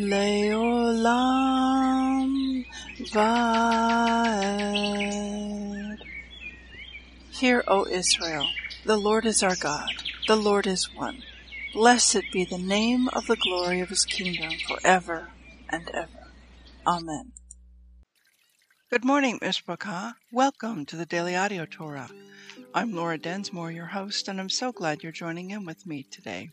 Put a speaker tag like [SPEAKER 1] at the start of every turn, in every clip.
[SPEAKER 1] Leolam Vaed. Hear, O Israel, the Lord is our God, the Lord is one. Blessed be the name of the glory of his kingdom forever and ever. Amen. Good morning, Mishpachah. Welcome to the Daily Audio Torah. I'm Laura Densmore, your host, and I'm so glad you're joining in with me today.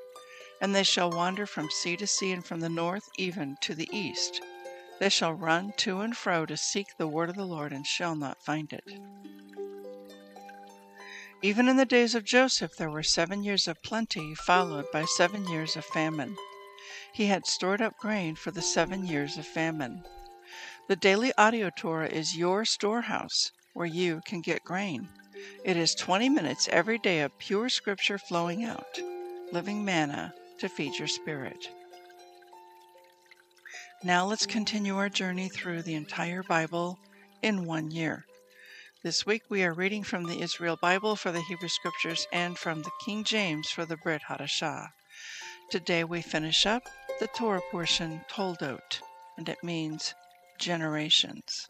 [SPEAKER 1] And they shall wander from sea to sea, and from the north even to the east they shall run to and fro to seek the word of the Lord, and shall not find it. Even in the days of Joseph there were seven years of plenty, followed by seven years of famine. He had stored up grain for the seven years of famine. The daily audio Torah is your storehouse where you can get grain. It is 20 minutes every day of pure scripture flowing out, living manna to feed your spirit. Now let's continue our journey through the entire Bible in one year. This week we are reading from the Israel Bible for the Hebrew Scriptures and from the King James for the Brit Hadashah. Today we finish up the Torah portion Toldot, and it means generations.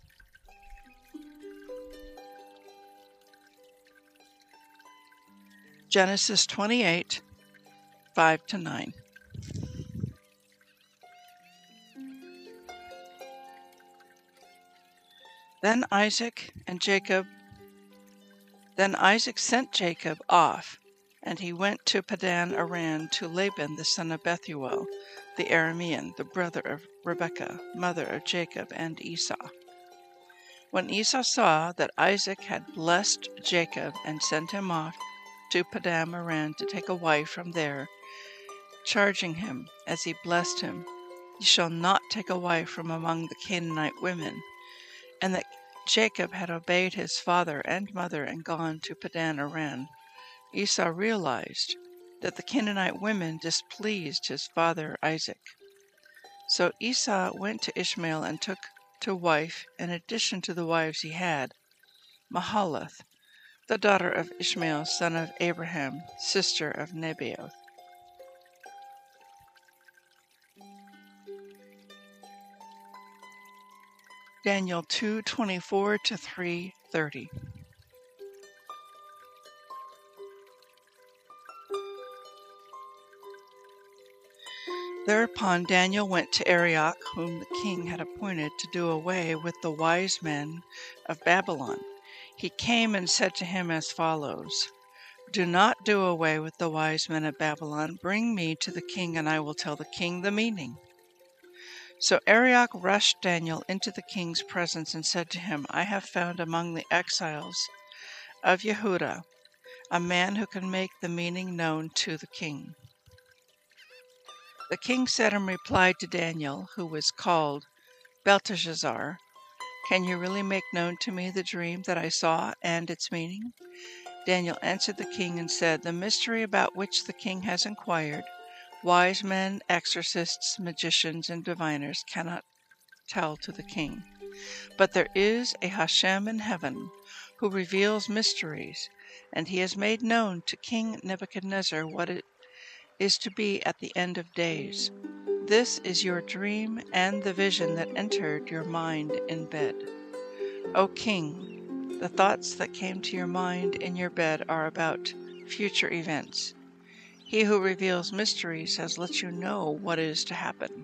[SPEAKER 1] Genesis 28 5 to 9. Then Isaac and Jacob Then Isaac sent Jacob off, and he went to Padan Aram to Laban the son of Bethuel, the Aramean, the brother of Rebekah, mother of Jacob and Esau. When Esau saw that Isaac had blessed Jacob and sent him off to Padan Aram to take a wife from there, charging him, as he blessed him, You shall not take a wife from among the Canaanite women, and that Jacob had obeyed his father and mother and gone to Padan Aram, Esau realized that the Canaanite women displeased his father Isaac. So Esau went to Ishmael and took to wife, in addition to the wives he had, Mahalath, the daughter of Ishmael, son of Abraham, sister of Nebaioth. Daniel 2:24 to 3:30. Thereupon Daniel went to Arioch, whom the king had appointed to do away with the wise men of Babylon. He came and said to him as follows Do not do away with the wise men of Babylon. Bring me to the king, and I will tell the king the meaning. So Arioch rushed Daniel into the king's presence and said to him, I have found among the exiles of Yehuda a man who can make the meaning known to the king. The king said in reply to Daniel, who was called Belteshazzar, Can you really make known to me the dream that I saw and its meaning? Daniel answered the king and said, The mystery about which the king has inquired Wise men, exorcists, magicians, and diviners cannot tell to the king. But there is a Hashem in heaven who reveals mysteries, and he has made known to King Nebuchadnezzar what it is to be at the end of days. This is your dream and the vision that entered your mind in bed. O king, the thoughts that came to your mind in your bed are about future events. He who reveals mysteries has let you know what is to happen.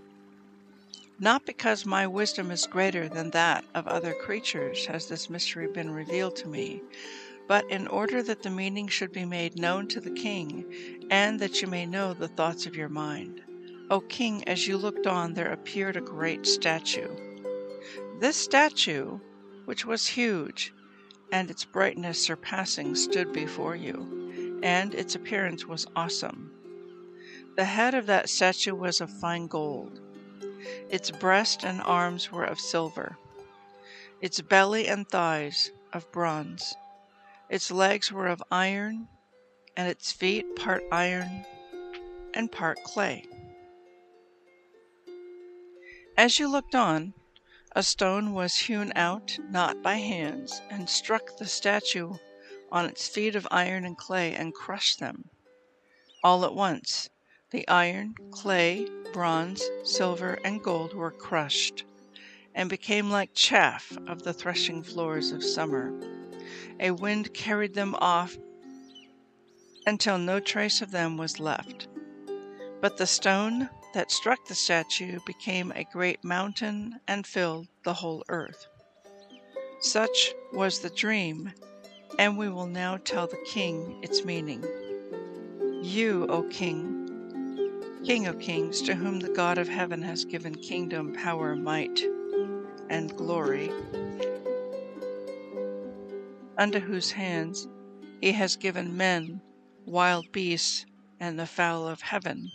[SPEAKER 1] Not because my wisdom is greater than that of other creatures has this mystery been revealed to me, but in order that the meaning should be made known to the king, and that you may know the thoughts of your mind. O king, as you looked on, there appeared a great statue. This statue, which was huge, and its brightness surpassing, stood before you, and its appearance was awesome. The head of that statue was of fine gold. Its breast and arms were of silver. Its belly and thighs of bronze. Its legs were of iron, and its feet part iron and part clay. As you looked on, a stone was hewn out, not by hands, and struck the statue on its feet of iron and clay and crushed them. All at once, the iron, clay, bronze, silver, and gold were crushed, and became like chaff of the threshing floors of summer. A wind carried them off until no trace of them was left. But the stone that struck the statue became a great mountain and filled the whole earth. Such was the dream, and we will now tell the king its meaning. You, O king, King of kings, to whom the God of heaven has given kingdom, power, might, and glory, under whose hands he has given men, wild beasts, and the fowl of heaven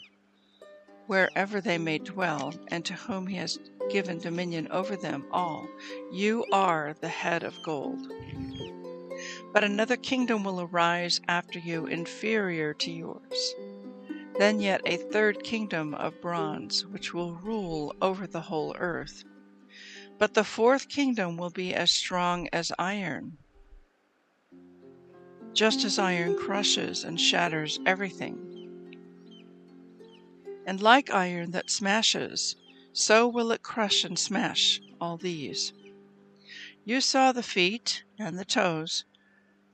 [SPEAKER 1] wherever they may dwell, and to whom he has given dominion over them all. You are the head of gold. But another kingdom will arise after you, inferior to yours. Then yet a third kingdom of bronze, which will rule over the whole earth. But the fourth kingdom will be as strong as iron. Just as iron crushes and shatters everything and like iron that smashes, so will it crush and smash all these. You saw the feet and the toes,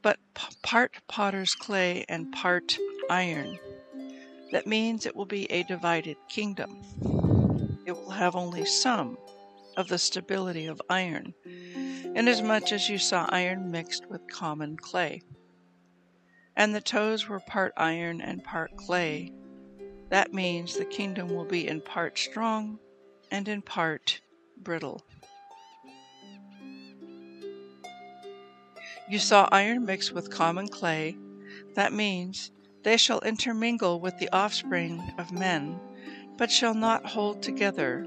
[SPEAKER 1] but part potter's clay and part iron. That means it will be a divided kingdom. It will have only some of the stability of iron, inasmuch as you saw iron mixed with common clay. And the toes were part iron and part clay, that means the kingdom will be in part strong and in part brittle. You saw iron mixed with common clay. That means they shall intermingle with the offspring of men, but shall not hold together,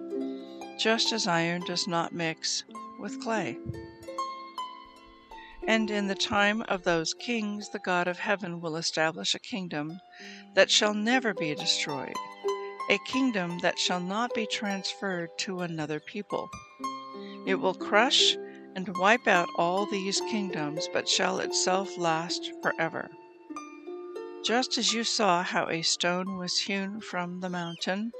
[SPEAKER 1] just as iron does not mix with clay. And in the time of those kings, the God of heaven will establish a kingdom that shall never be destroyed, a kingdom that shall not be transferred to another people. It will crush and wipe out all these kingdoms, but shall itself last forever. Just as you saw how a stone was hewn from the mountain,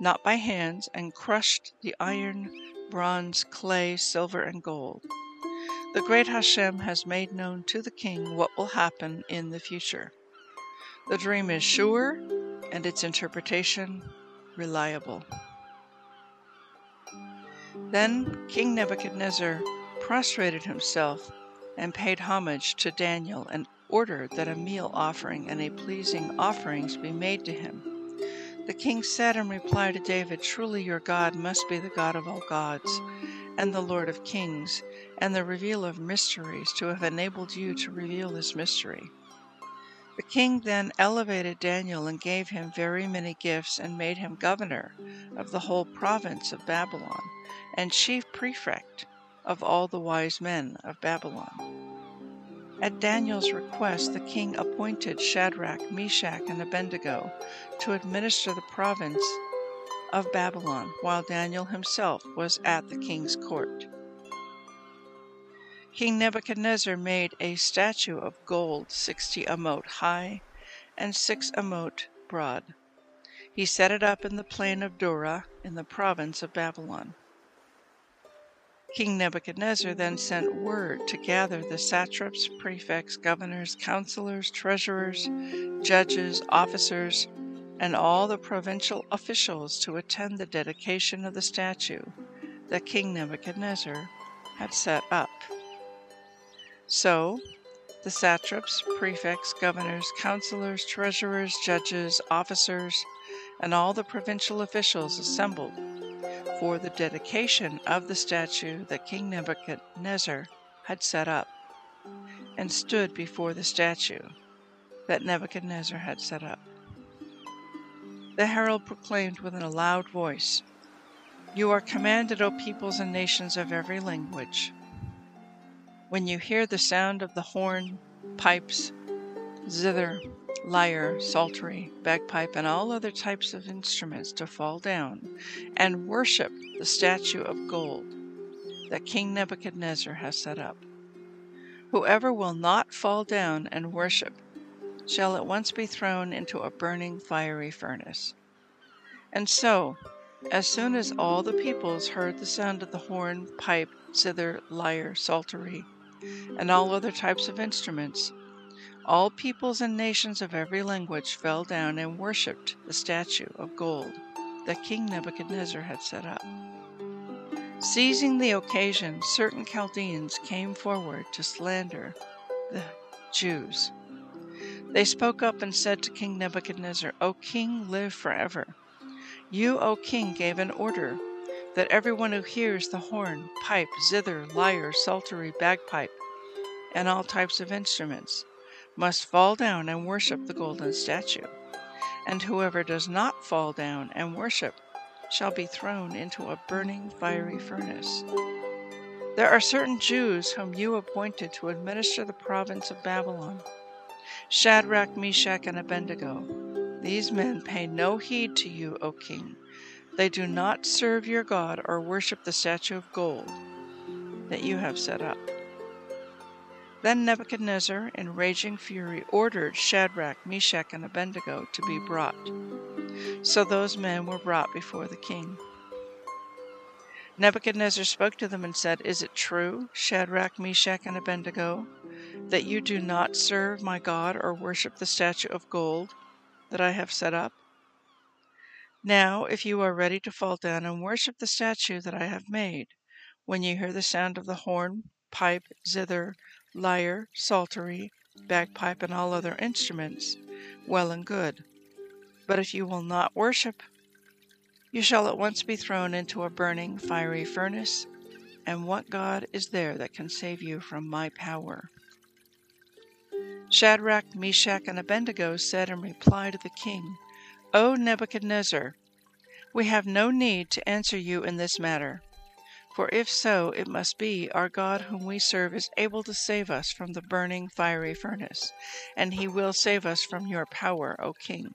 [SPEAKER 1] not by hands, and crushed the iron, bronze, clay, silver, and gold the great Hashem has made known to the king what will happen in the future. The dream is sure and its interpretation reliable. Then King Nebuchadnezzar prostrated himself and paid homage to Daniel and ordered that a meal offering and a pleasing offerings be made to him. The king said in reply to David, Truly your God must be the God of all gods and the Lord of kings, and the revealer of mysteries, to have enabled you to reveal this mystery. The king then elevated Daniel and gave him very many gifts, and made him governor of the whole province of Babylon, and chief prefect of all the wise men of Babylon. At Daniel's request, the king appointed Shadrach, Meshach, and Abednego to administer the province of Babylon, while Daniel himself was at the king's court. King Nebuchadnezzar made a statue of gold sixty amot high and six amot broad. He set it up in the plain of Dura in the province of Babylon. King Nebuchadnezzar then sent word to gather the satraps, prefects, governors, counselors, treasurers, judges, officers, and all the provincial officials to attend the dedication of the statue that King Nebuchadnezzar had set up. So the satraps, prefects, governors, counselors, treasurers, judges, officers, and all the provincial officials assembled for the dedication of the statue that King Nebuchadnezzar had set up, and stood before the statue that Nebuchadnezzar had set up. The herald proclaimed with a loud voice, You are commanded, O peoples and nations of every language. When you hear the sound of the horn, pipes, zither, lyre, psaltery, bagpipe, and all other types of instruments to fall down and worship the statue of gold that King Nebuchadnezzar has set up. Whoever will not fall down and worship shall at once be thrown into a burning fiery furnace. And so, as soon as all the peoples heard the sound of the horn, pipe, zither, lyre, psaltery, and all other types of instruments, all peoples and nations of every language fell down and worshipped the statue of gold that King Nebuchadnezzar had set up. Seizing the occasion, certain Chaldeans came forward to slander the Jews. They spoke up and said to King Nebuchadnezzar, O king, live forever. You, O king, gave an order that everyone who hears the horn, pipe, zither, lyre, psaltery, bagpipe, and all types of instruments must fall down and worship the golden statue. And whoever does not fall down and worship shall be thrown into a burning fiery furnace. There are certain Jews whom you appointed to administer the province of Babylon Shadrach, Meshach, and Abednego. These men pay no heed to you, O king. They do not serve your God or worship the statue of gold that you have set up. Then Nebuchadnezzar, in raging fury, ordered Shadrach, Meshach, and Abednego to be brought. So those men were brought before the king. Nebuchadnezzar spoke to them and said, Is it true, Shadrach, Meshach, and Abednego, that you do not serve my God or worship the statue of gold that I have set up? Now, if you are ready to fall down and worship the statue that I have made, when you hear the sound of the horn, pipe, zither, lyre, psaltery, bagpipe, and all other instruments, well and good. But if you will not worship, you shall at once be thrown into a burning fiery furnace. And what God is there that can save you from my power? Shadrach, Meshach, and Abednego said in reply to the king, O Nebuchadnezzar, we have no need to answer you in this matter. For if so, it must be our God whom we serve is able to save us from the burning fiery furnace, and he will save us from your power, O king.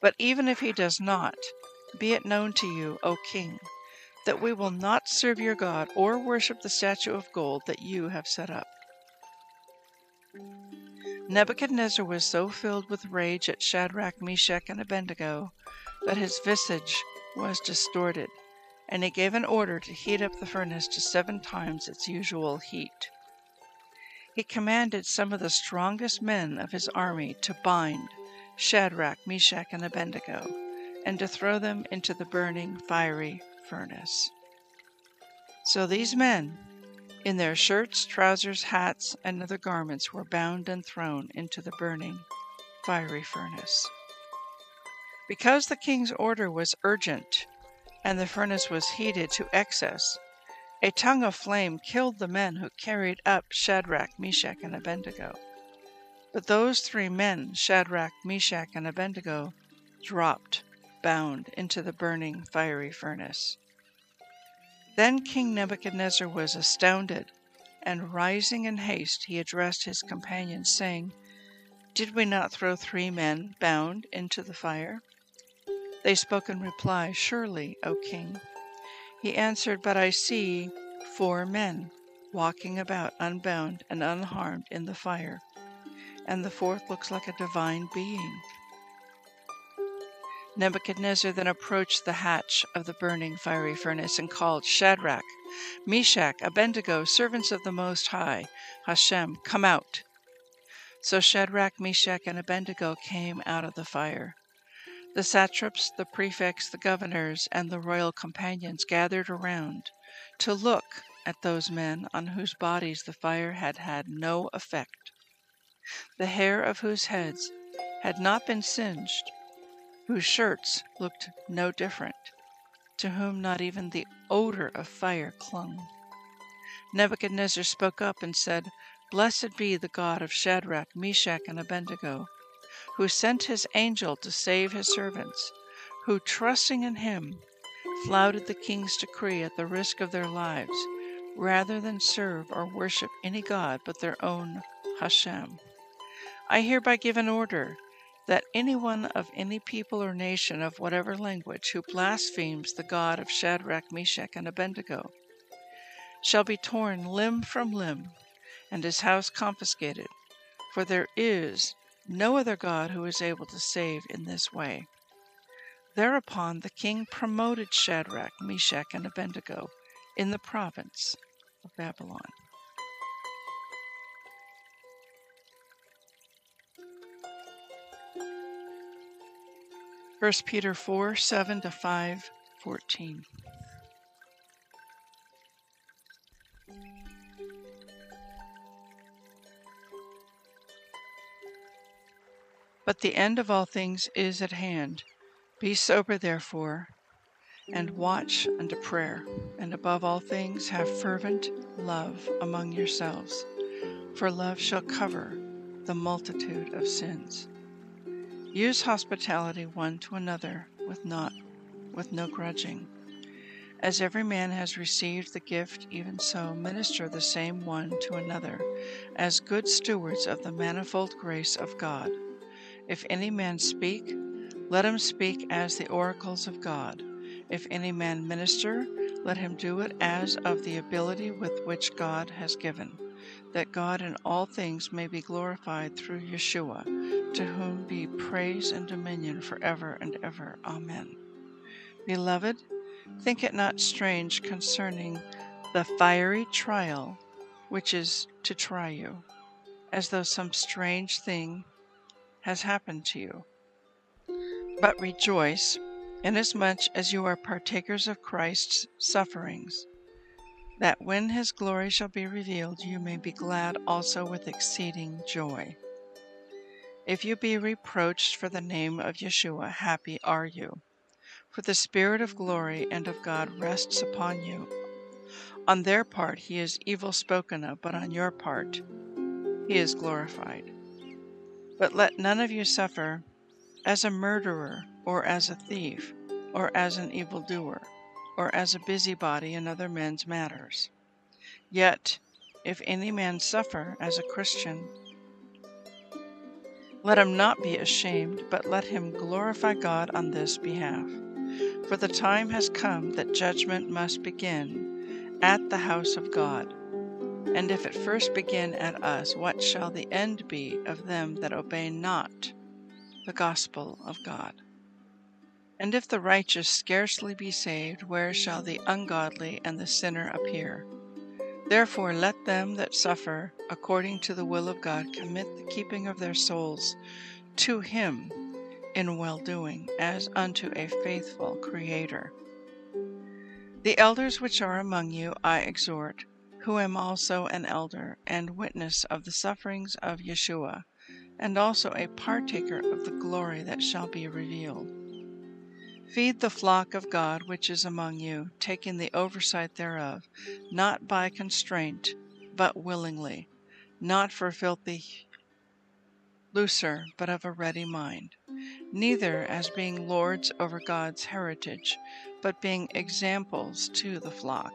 [SPEAKER 1] But even if he does not, be it known to you, O king, that we will not serve your God or worship the statue of gold that you have set up. Nebuchadnezzar was so filled with rage at Shadrach, Meshach, and Abednego that his visage was distorted and he gave an order to heat up the furnace to seven times its usual heat. He commanded some of the strongest men of his army to bind Shadrach, Meshach, and Abednego, and to throw them into the burning fiery furnace. So these men, in their shirts, trousers, hats, and other garments, were bound and thrown into the burning fiery furnace. Because the king's order was urgent, and the furnace was heated to excess. A tongue of flame killed the men who carried up Shadrach, Meshach, and Abednego. But those three men, Shadrach, Meshach, and Abednego, dropped, bound, into the burning fiery furnace. Then King Nebuchadnezzar was astounded, and rising in haste, he addressed his companions, saying, Did we not throw three men bound into the fire? They spoke in reply, Surely, O king. He answered, But I see four men walking about unbound and unharmed in the fire, and the fourth looks like a divine being. Nebuchadnezzar then approached the hatch of the burning fiery furnace and called, Shadrach, Meshach, Abednego, servants of the Most High, Hashem, come out. So Shadrach, Meshach, and Abednego came out of the fire. The satraps, the prefects, the governors, and the royal companions gathered around to look at those men on whose bodies the fire had had no effect, the hair of whose heads had not been singed, whose shirts looked no different, to whom not even the odor of fire clung. Nebuchadnezzar spoke up and said, Blessed be the God of Shadrach, Meshach, and Abednego, who sent his angel to save his servants, who, trusting in him, flouted the king's decree at the risk of their lives, rather than serve or worship any god but their own Hashem. I hereby give an order that anyone of any people or nation of whatever language who blasphemes the God of Shadrach, Meshach, and Abednego shall be torn limb from limb and his house confiscated, for there is no other God who is able to save in this way. Thereupon the king promoted Shadrach, Meshach, and Abednego in the province of Babylon. 1 Peter 4 7 to 5 14. But the end of all things is at hand. Be sober, therefore, and watch unto prayer, and above all things have fervent love among yourselves, for love shall cover the multitude of sins. Use hospitality one to another with not with no grudging. As every man has received the gift, even so minister the same one to another, as good stewards of the manifold grace of God. If any man speak, let him speak as the oracles of God. If any man minister, let him do it as of the ability with which God has given that God in all things may be glorified through Yeshua, to whom be praise and dominion forever and ever. Amen. Beloved, think it not strange concerning the fiery trial which is to try you, as though some strange thing has happened to you. But rejoice, inasmuch as you are partakers of Christ's sufferings that when his glory shall be revealed, you may be glad also with exceeding joy. If you be reproached for the name of Yeshua, happy are you, for the Spirit of glory and of God rests upon you. On their part he is evil spoken of, but on your part he is glorified. But let none of you suffer as a murderer, or as a thief, or as an evildoer or as a busybody in other men's matters. Yet, if any man suffer as a Christian, let him not be ashamed, but let him glorify God on this behalf. For the time has come that judgment must begin at the house of God. And if it first begin at us, what shall the end be of them that obey not the gospel of God? And if the righteous scarcely be saved, where shall the ungodly and the sinner appear? Therefore let them that suffer according to the will of God commit the keeping of their souls to Him in well doing, as unto a faithful Creator. The elders which are among you I exhort, who am also an elder and witness of the sufferings of Yeshua, and also a partaker of the glory that shall be revealed. Feed the flock of God which is among you, taking the oversight thereof, not by constraint, but willingly, not for filthy lucre, but of a ready mind, neither as being lords over God's heritage, but being examples to the flock.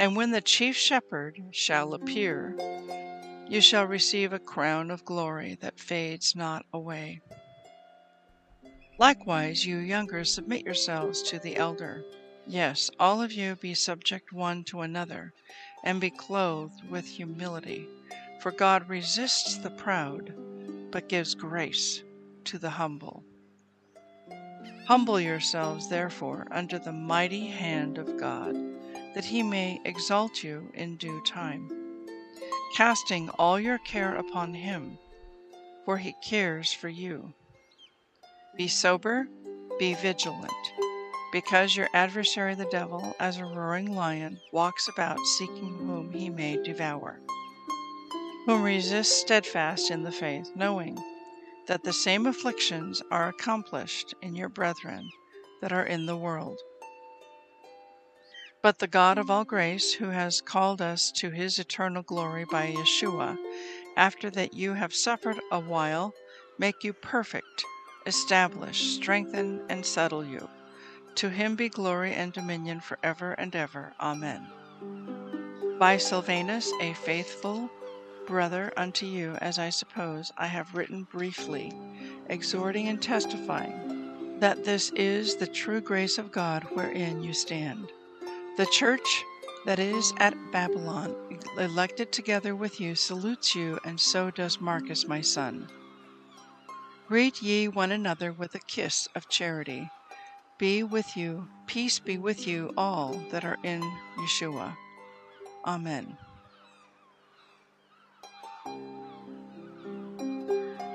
[SPEAKER 1] And when the chief shepherd shall appear, you shall receive a crown of glory that fades not away. Likewise, you younger, submit yourselves to the elder. Yes, all of you be subject one to another, and be clothed with humility. For God resists the proud, but gives grace to the humble. Humble yourselves, therefore, under the mighty hand of God, that he may exalt you in due time, casting all your care upon him, for he cares for you. Be sober, be vigilant, because your adversary the devil, as a roaring lion, walks about seeking whom he may devour. Whom resist steadfast in the faith, knowing that the same afflictions are accomplished in your brethren that are in the world. But the God of all grace, who has called us to his eternal glory by Yeshua, after that you have suffered a while, make you perfect, establish, strengthen, and settle you. To him be glory and dominion forever and ever. Amen. By Silvanus, a faithful brother unto you, as I suppose I have written briefly, exhorting and testifying that this is the true grace of God wherein you stand. The church that is at Babylon, elected together with you, salutes you, and so does Marcus my son. Greet ye one another with a kiss of charity. Be with you, peace be with you all that are in Yeshua. Amen.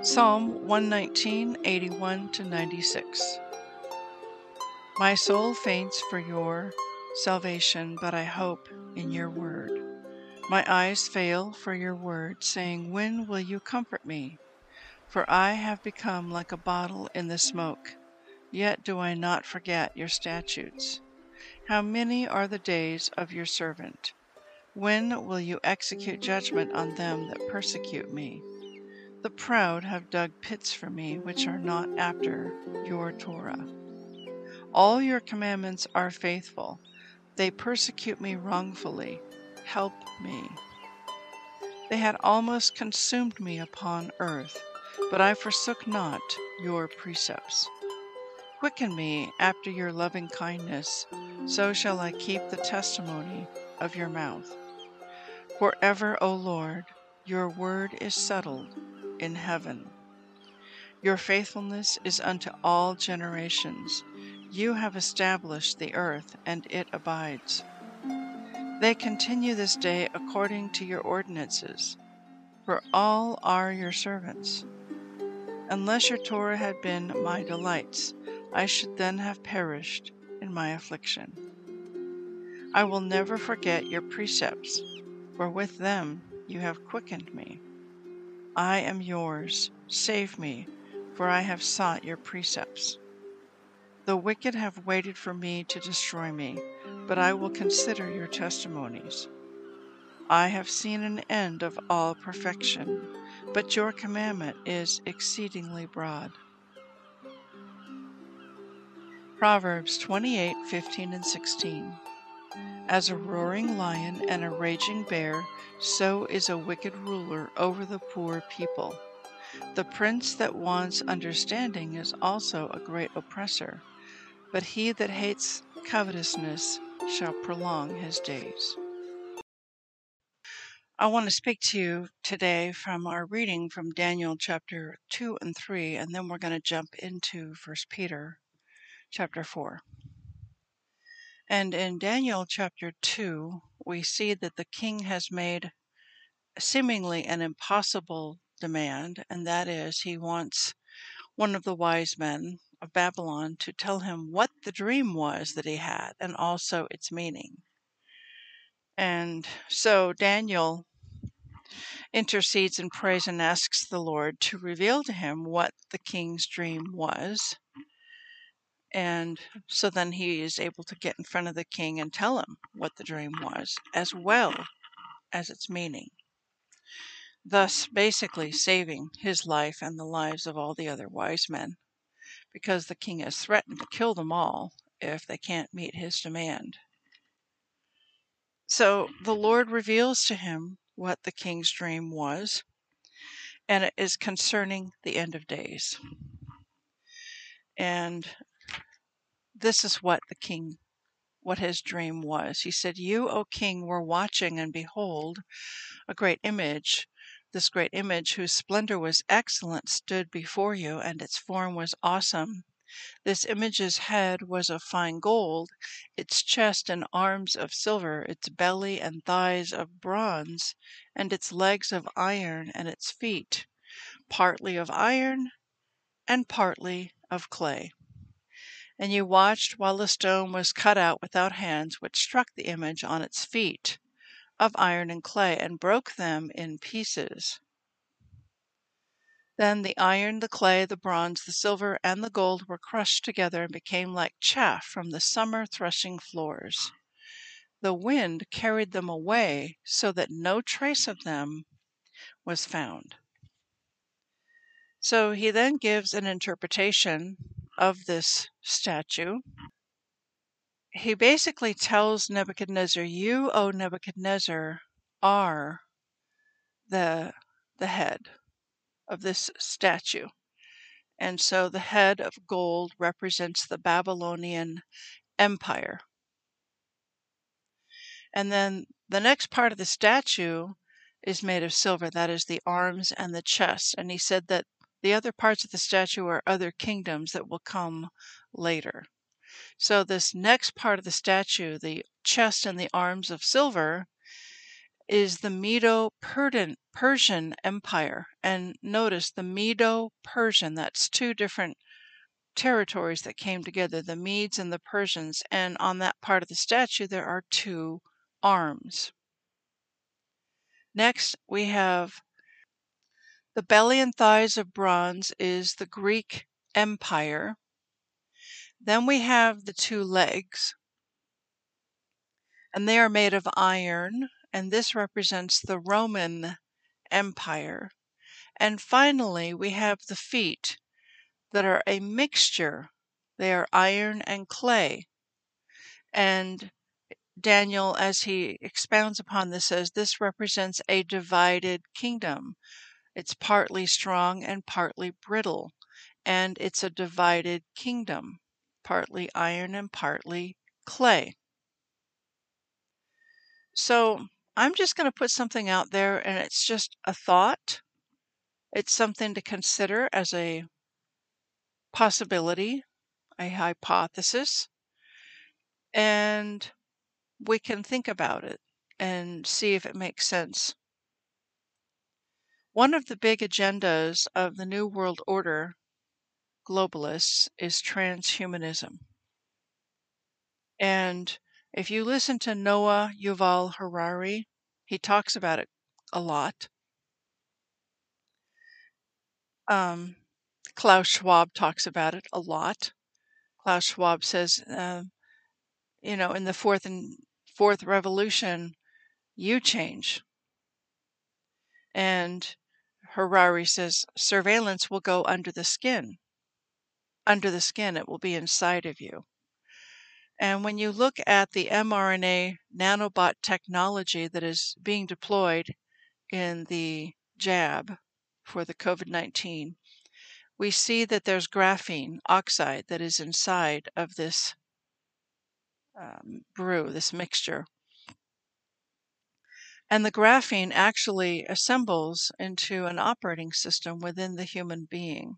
[SPEAKER 1] Psalm 119, 81 to 96. My soul faints for your salvation, but I hope in your word. My eyes fail for your word, saying, When will you comfort me? For I have become like a bottle in the smoke, yet do I not forget your statutes. How many are the days of your servant? When will you execute judgment on them that persecute me? The proud have dug pits for me, which are not after your Torah. All your commandments are faithful. They persecute me wrongfully. Help me. They had almost consumed me upon earth, but I forsook not your precepts. Quicken me after your loving kindness, so shall I keep the testimony of your mouth. Forever, O Lord, your word is settled in heaven. Your faithfulness is unto all generations. You have established the earth, and it abides. They continue this day according to your ordinances, for all are your servants. Unless your Torah had been my delights, I should then have perished in my affliction. I will never forget your precepts, for with them you have quickened me. I am yours. Save me, for I have sought your precepts. The wicked have waited for me to destroy me, but I will consider your testimonies. I have seen an end of all perfection, but your commandment is exceedingly broad. Proverbs 28:15 and 16. As a roaring lion and a raging bear, so is a wicked ruler over the poor people. The prince that wants understanding is also a great oppressor but he that hates covetousness shall prolong his days. I want to speak to you today from our reading from Daniel chapter 2 and 3, and then we're going to jump into 1 Peter chapter 4. And in Daniel chapter 2, we see that the king has made seemingly an impossible demand, and that is he wants one of the wise men of Babylon to tell him what the dream was that he had and also its meaning. And so Daniel intercedes and prays and asks the Lord to reveal to him what the king's dream was. And so then he is able to get in front of the king and tell him what the dream was, as well as its meaning. Thus, basically, saving his life and the lives of all the other wise men because the king has threatened to kill them all if they can't meet his demand. So the Lord reveals to him what the king's dream was, and it is concerning the end of days. And this is what the king what his dream was. He said, You, O king, were watching, and behold, a great image this great image, whose splendor was excellent, stood before you, and its form was awesome. This image's head was of fine gold, its chest and arms of silver, its belly and thighs of bronze, and its legs of iron, and its feet partly of iron and partly of clay. And you watched while the stone was cut out without hands, which struck the image on its feet of iron and clay, and broke them in pieces. Then the iron, the clay, the bronze, the silver, and the gold were crushed together and became like chaff from the summer threshing floors. The wind carried them away so that no trace of them was found. So he then gives an interpretation of this statue. He basically tells Nebuchadnezzar, You, O Nebuchadnezzar, are the, the head of this statue. And so the head of gold represents the Babylonian Empire. And then the next part of the statue is made of silver. That is the arms and the chest. And he said that the other parts of the statue are other kingdoms that will come later. So, this next part of the statue, the chest and the arms of silver, is the Medo Persian Empire. And notice the Medo Persian, that's two different territories that came together the Medes and the Persians. And on that part of the statue, there are two arms. Next, we have the belly and thighs of bronze is the Greek Empire. Then we have the two legs, and they are made of iron, and this represents the Roman Empire. And finally, we have the feet that are a mixture. They are iron and clay. And Daniel, as he expounds upon this, says this represents a divided kingdom. It's partly strong and partly brittle, and it's a divided kingdom, partly iron and partly clay. So I'm just going to put something out there, and it's just a thought. It's something to consider as a possibility, a hypothesis. And we can think about it and see if it makes sense. One of the big agendas of the New World Order globalists is transhumanism. And if you listen to Noah Yuval Harari, he talks about it a lot. Um, Klaus Schwab talks about it a lot. Klaus Schwab says, uh, you know, in the fourth and fourth revolution, you change. And Harari says surveillance will go under the skin. Under the skin, it will be inside of you. And when you look at the mRNA nanobot technology that is being deployed in the jab for the COVID 19, we see that there's graphene oxide that is inside of this um, brew, this mixture. And the graphene actually assembles into an operating system within the human being.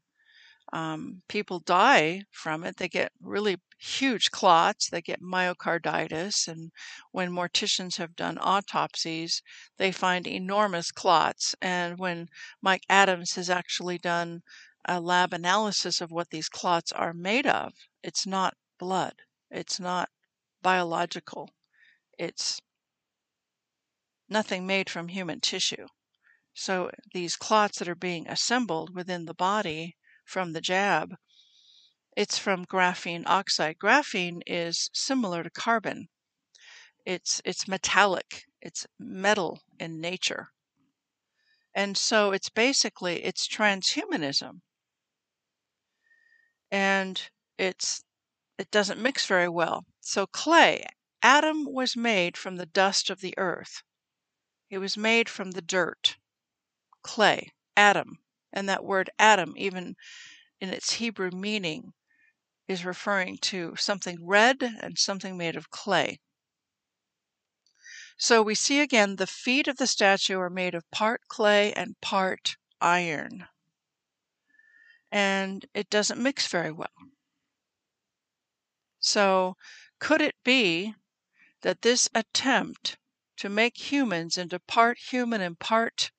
[SPEAKER 1] Um, people die from it. They get really huge clots. They get myocarditis. And when morticians have done autopsies, they find enormous clots. And when Mike Adams has actually done a lab analysis of what these clots are made of, it's not blood. It's not biological. It's nothing made from human tissue. So these clots that are being assembled within the body from the jab, it's from graphene oxide. Graphene is similar to carbon. It's it's metallic. It's metal in nature. And so it's basically it's transhumanism. And it's it doesn't mix very well. So clay, Adam was made from the dust of the earth. He was made from the dirt, clay, Adam. And that word Adam, even in its Hebrew meaning, is referring to something red and something made of clay. So we see again the feet of the statue are made of part clay and part iron. And it doesn't mix very well. So, could it be that this attempt to make humans into part human and part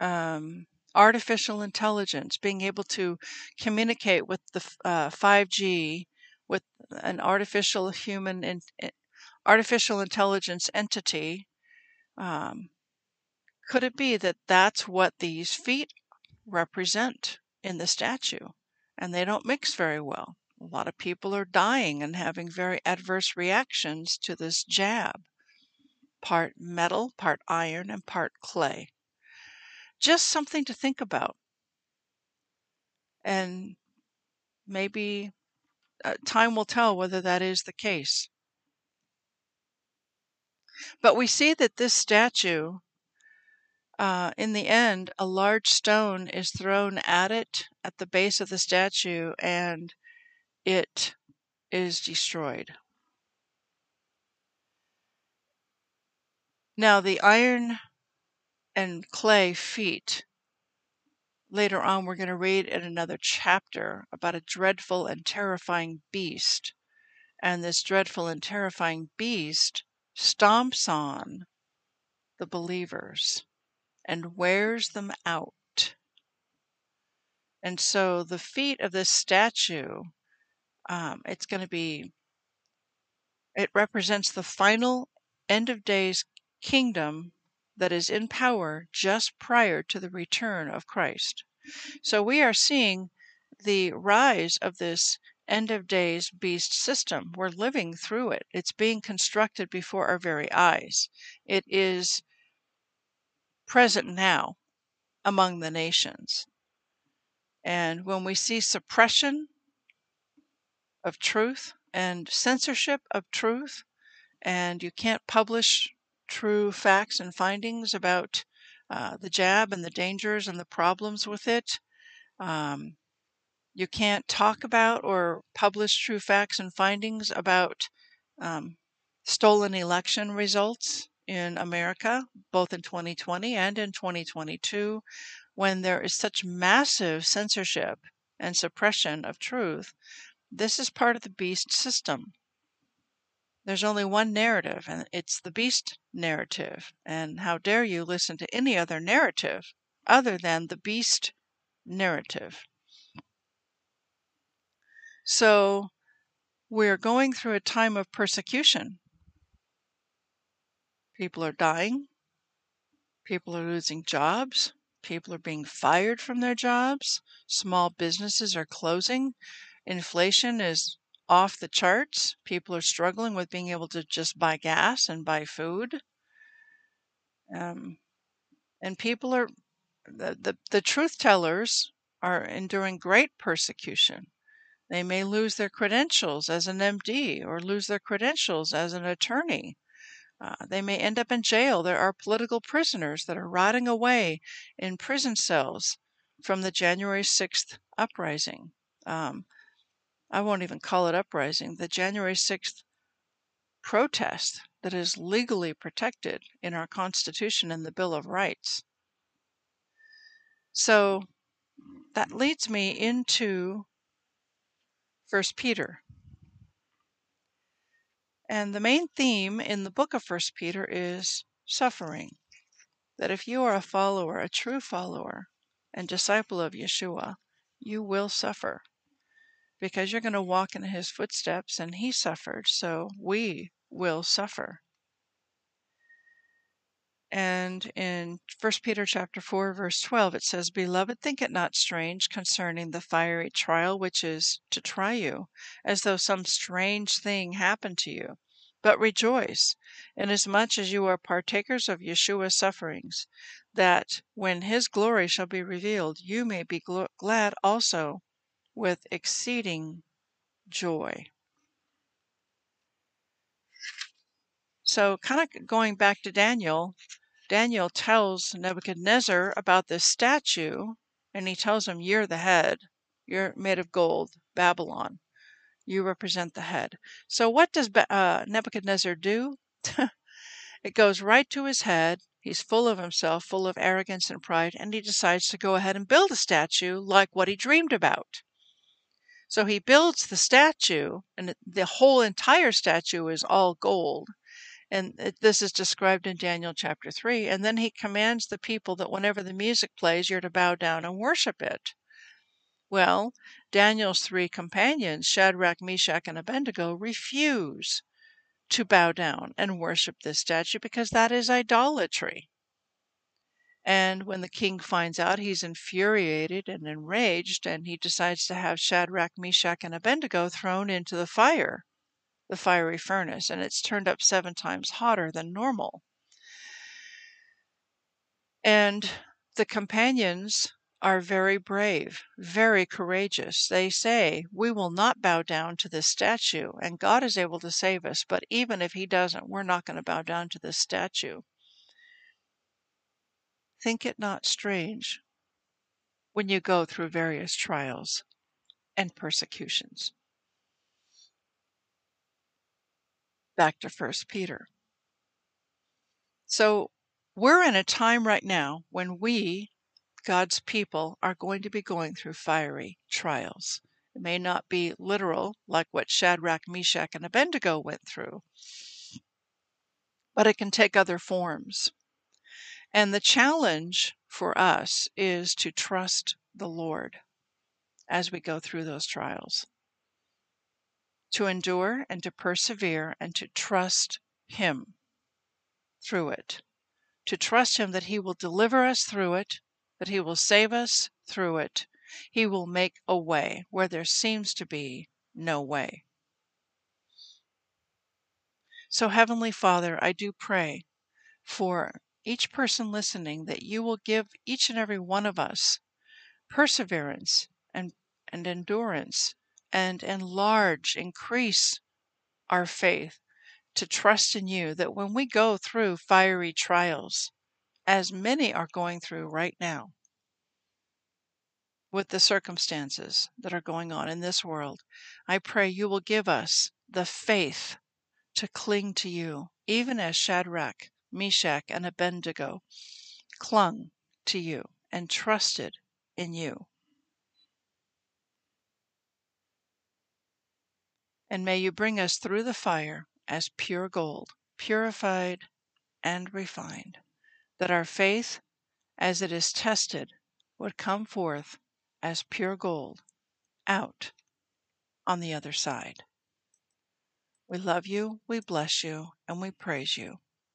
[SPEAKER 1] um, artificial intelligence, being able to communicate with the uh, 5G, with an artificial human in, artificial intelligence entity. Um, could it be that that's what these feet represent in the statue? And they don't mix very well. A lot of people are dying and having very adverse reactions to this jab. Part metal, part iron, and part clay. Just something to think about. And maybe uh, time will tell whether that is the case. But we see that this statue, uh, in the end, a large stone is thrown at it at the base of the statue and it is destroyed. Now, the iron and clay feet, later on, we're going to read in another chapter about a dreadful and terrifying beast. And this dreadful and terrifying beast stomps on the believers and wears them out. And so the feet of this statue, um, it's going to be, it represents the final end of days kingdom that is in power just prior to the return of Christ. So we are seeing the rise of this end of days beast system. We're living through it. It's being constructed before our very eyes. It is present now among the nations. And when we see suppression of truth and censorship of truth, and you can't publish true facts and findings about uh, the jab and the dangers and the problems with it, um, you can't talk about or publish true facts and findings about um, stolen election results in America, both in 2020 and in 2022, when there is such massive censorship and suppression of truth. This is part of the beast system. There's only one narrative, and it's the beast narrative. And how dare you listen to any other narrative other than the beast narrative? So we're going through a time of persecution. People are dying. People are losing jobs. People are being fired from their jobs. Small businesses are closing. Inflation is off the charts. People are struggling with being able to just buy gas and buy food. Um, and people are, the, the, the truth tellers are enduring great persecution. They may lose their credentials as an MD or lose their credentials as an attorney. Uh, they may end up in jail. There are political prisoners that are rotting away in prison cells from the January 6th uprising. Um, I won't even call it uprising, the January 6th protest that is legally protected in our Constitution and the Bill of Rights. So that leads me into First Peter. And the main theme in the book of First Peter is suffering. That if you are a follower, a true follower, and disciple of Yeshua, you will suffer because you're going to walk in his footsteps and he suffered, so we will suffer. And in 1 Peter chapter 4 verse 12 it says, "Beloved, think it not strange concerning the fiery trial which is to try you, as though some strange thing happened to you, but rejoice, inasmuch as you are partakers of Yeshua's sufferings, that when his glory shall be revealed, you may be gl- glad also with exceeding joy." So, kind of going back to Daniel, Daniel tells Nebuchadnezzar about this statue, and he tells him, You're the head. You're made of gold, Babylon. You represent the head. So, what does uh, Nebuchadnezzar do? it goes right to his head. He's full of himself, full of arrogance and pride, and he decides to go ahead and build a statue like what he dreamed about. So he builds the statue, and the whole entire statue is all gold And it, this is described in Daniel chapter 3. And then he commands the people that whenever the music plays, you're to bow down and worship it. Well, Daniel's three companions, Shadrach, Meshach, and Abednego, refuse to bow down and worship this statue because that is idolatry. And when the king finds out, he's infuriated and enraged, and he decides to have Shadrach, Meshach, and Abednego thrown into the fire, the fiery furnace, and it's turned up seven times hotter than normal. And the companions are very brave, very courageous. They say, We will not bow down to this statue, and God is able to save us, but even if He doesn't, we're not going to bow down to this statue. Think it not strange when you go through various trials and persecutions. Back to 1 Peter. So, we're in a time right now when we, God's people, are going to be going through fiery trials. It may not be literal, like what Shadrach, Meshach, and Abednego went through, but it can take other forms. And the challenge for us is to trust the Lord as we go through those trials, to endure and to persevere and to trust Him through it, to trust Him that He will deliver us through it, that He will save us through it. He will make a way where there seems to be no way. So, Heavenly Father, I do pray for each person listening that you will give each and every one of us perseverance and, and endurance and enlarge, increase our faith to trust in you that when we go through fiery trials, as many are going through right now, with the circumstances that are going on in this world, I pray you will give us the faith to cling to you, even as Shadrach, Meshach, and Abednego clung to you and trusted in you. And may you bring us through the fire as pure gold, purified and refined, that our faith, as it is tested, would come forth as pure gold out on the other side. We love you, we bless you, and we praise you.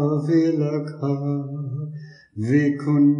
[SPEAKER 2] Anavilaka Vikuneka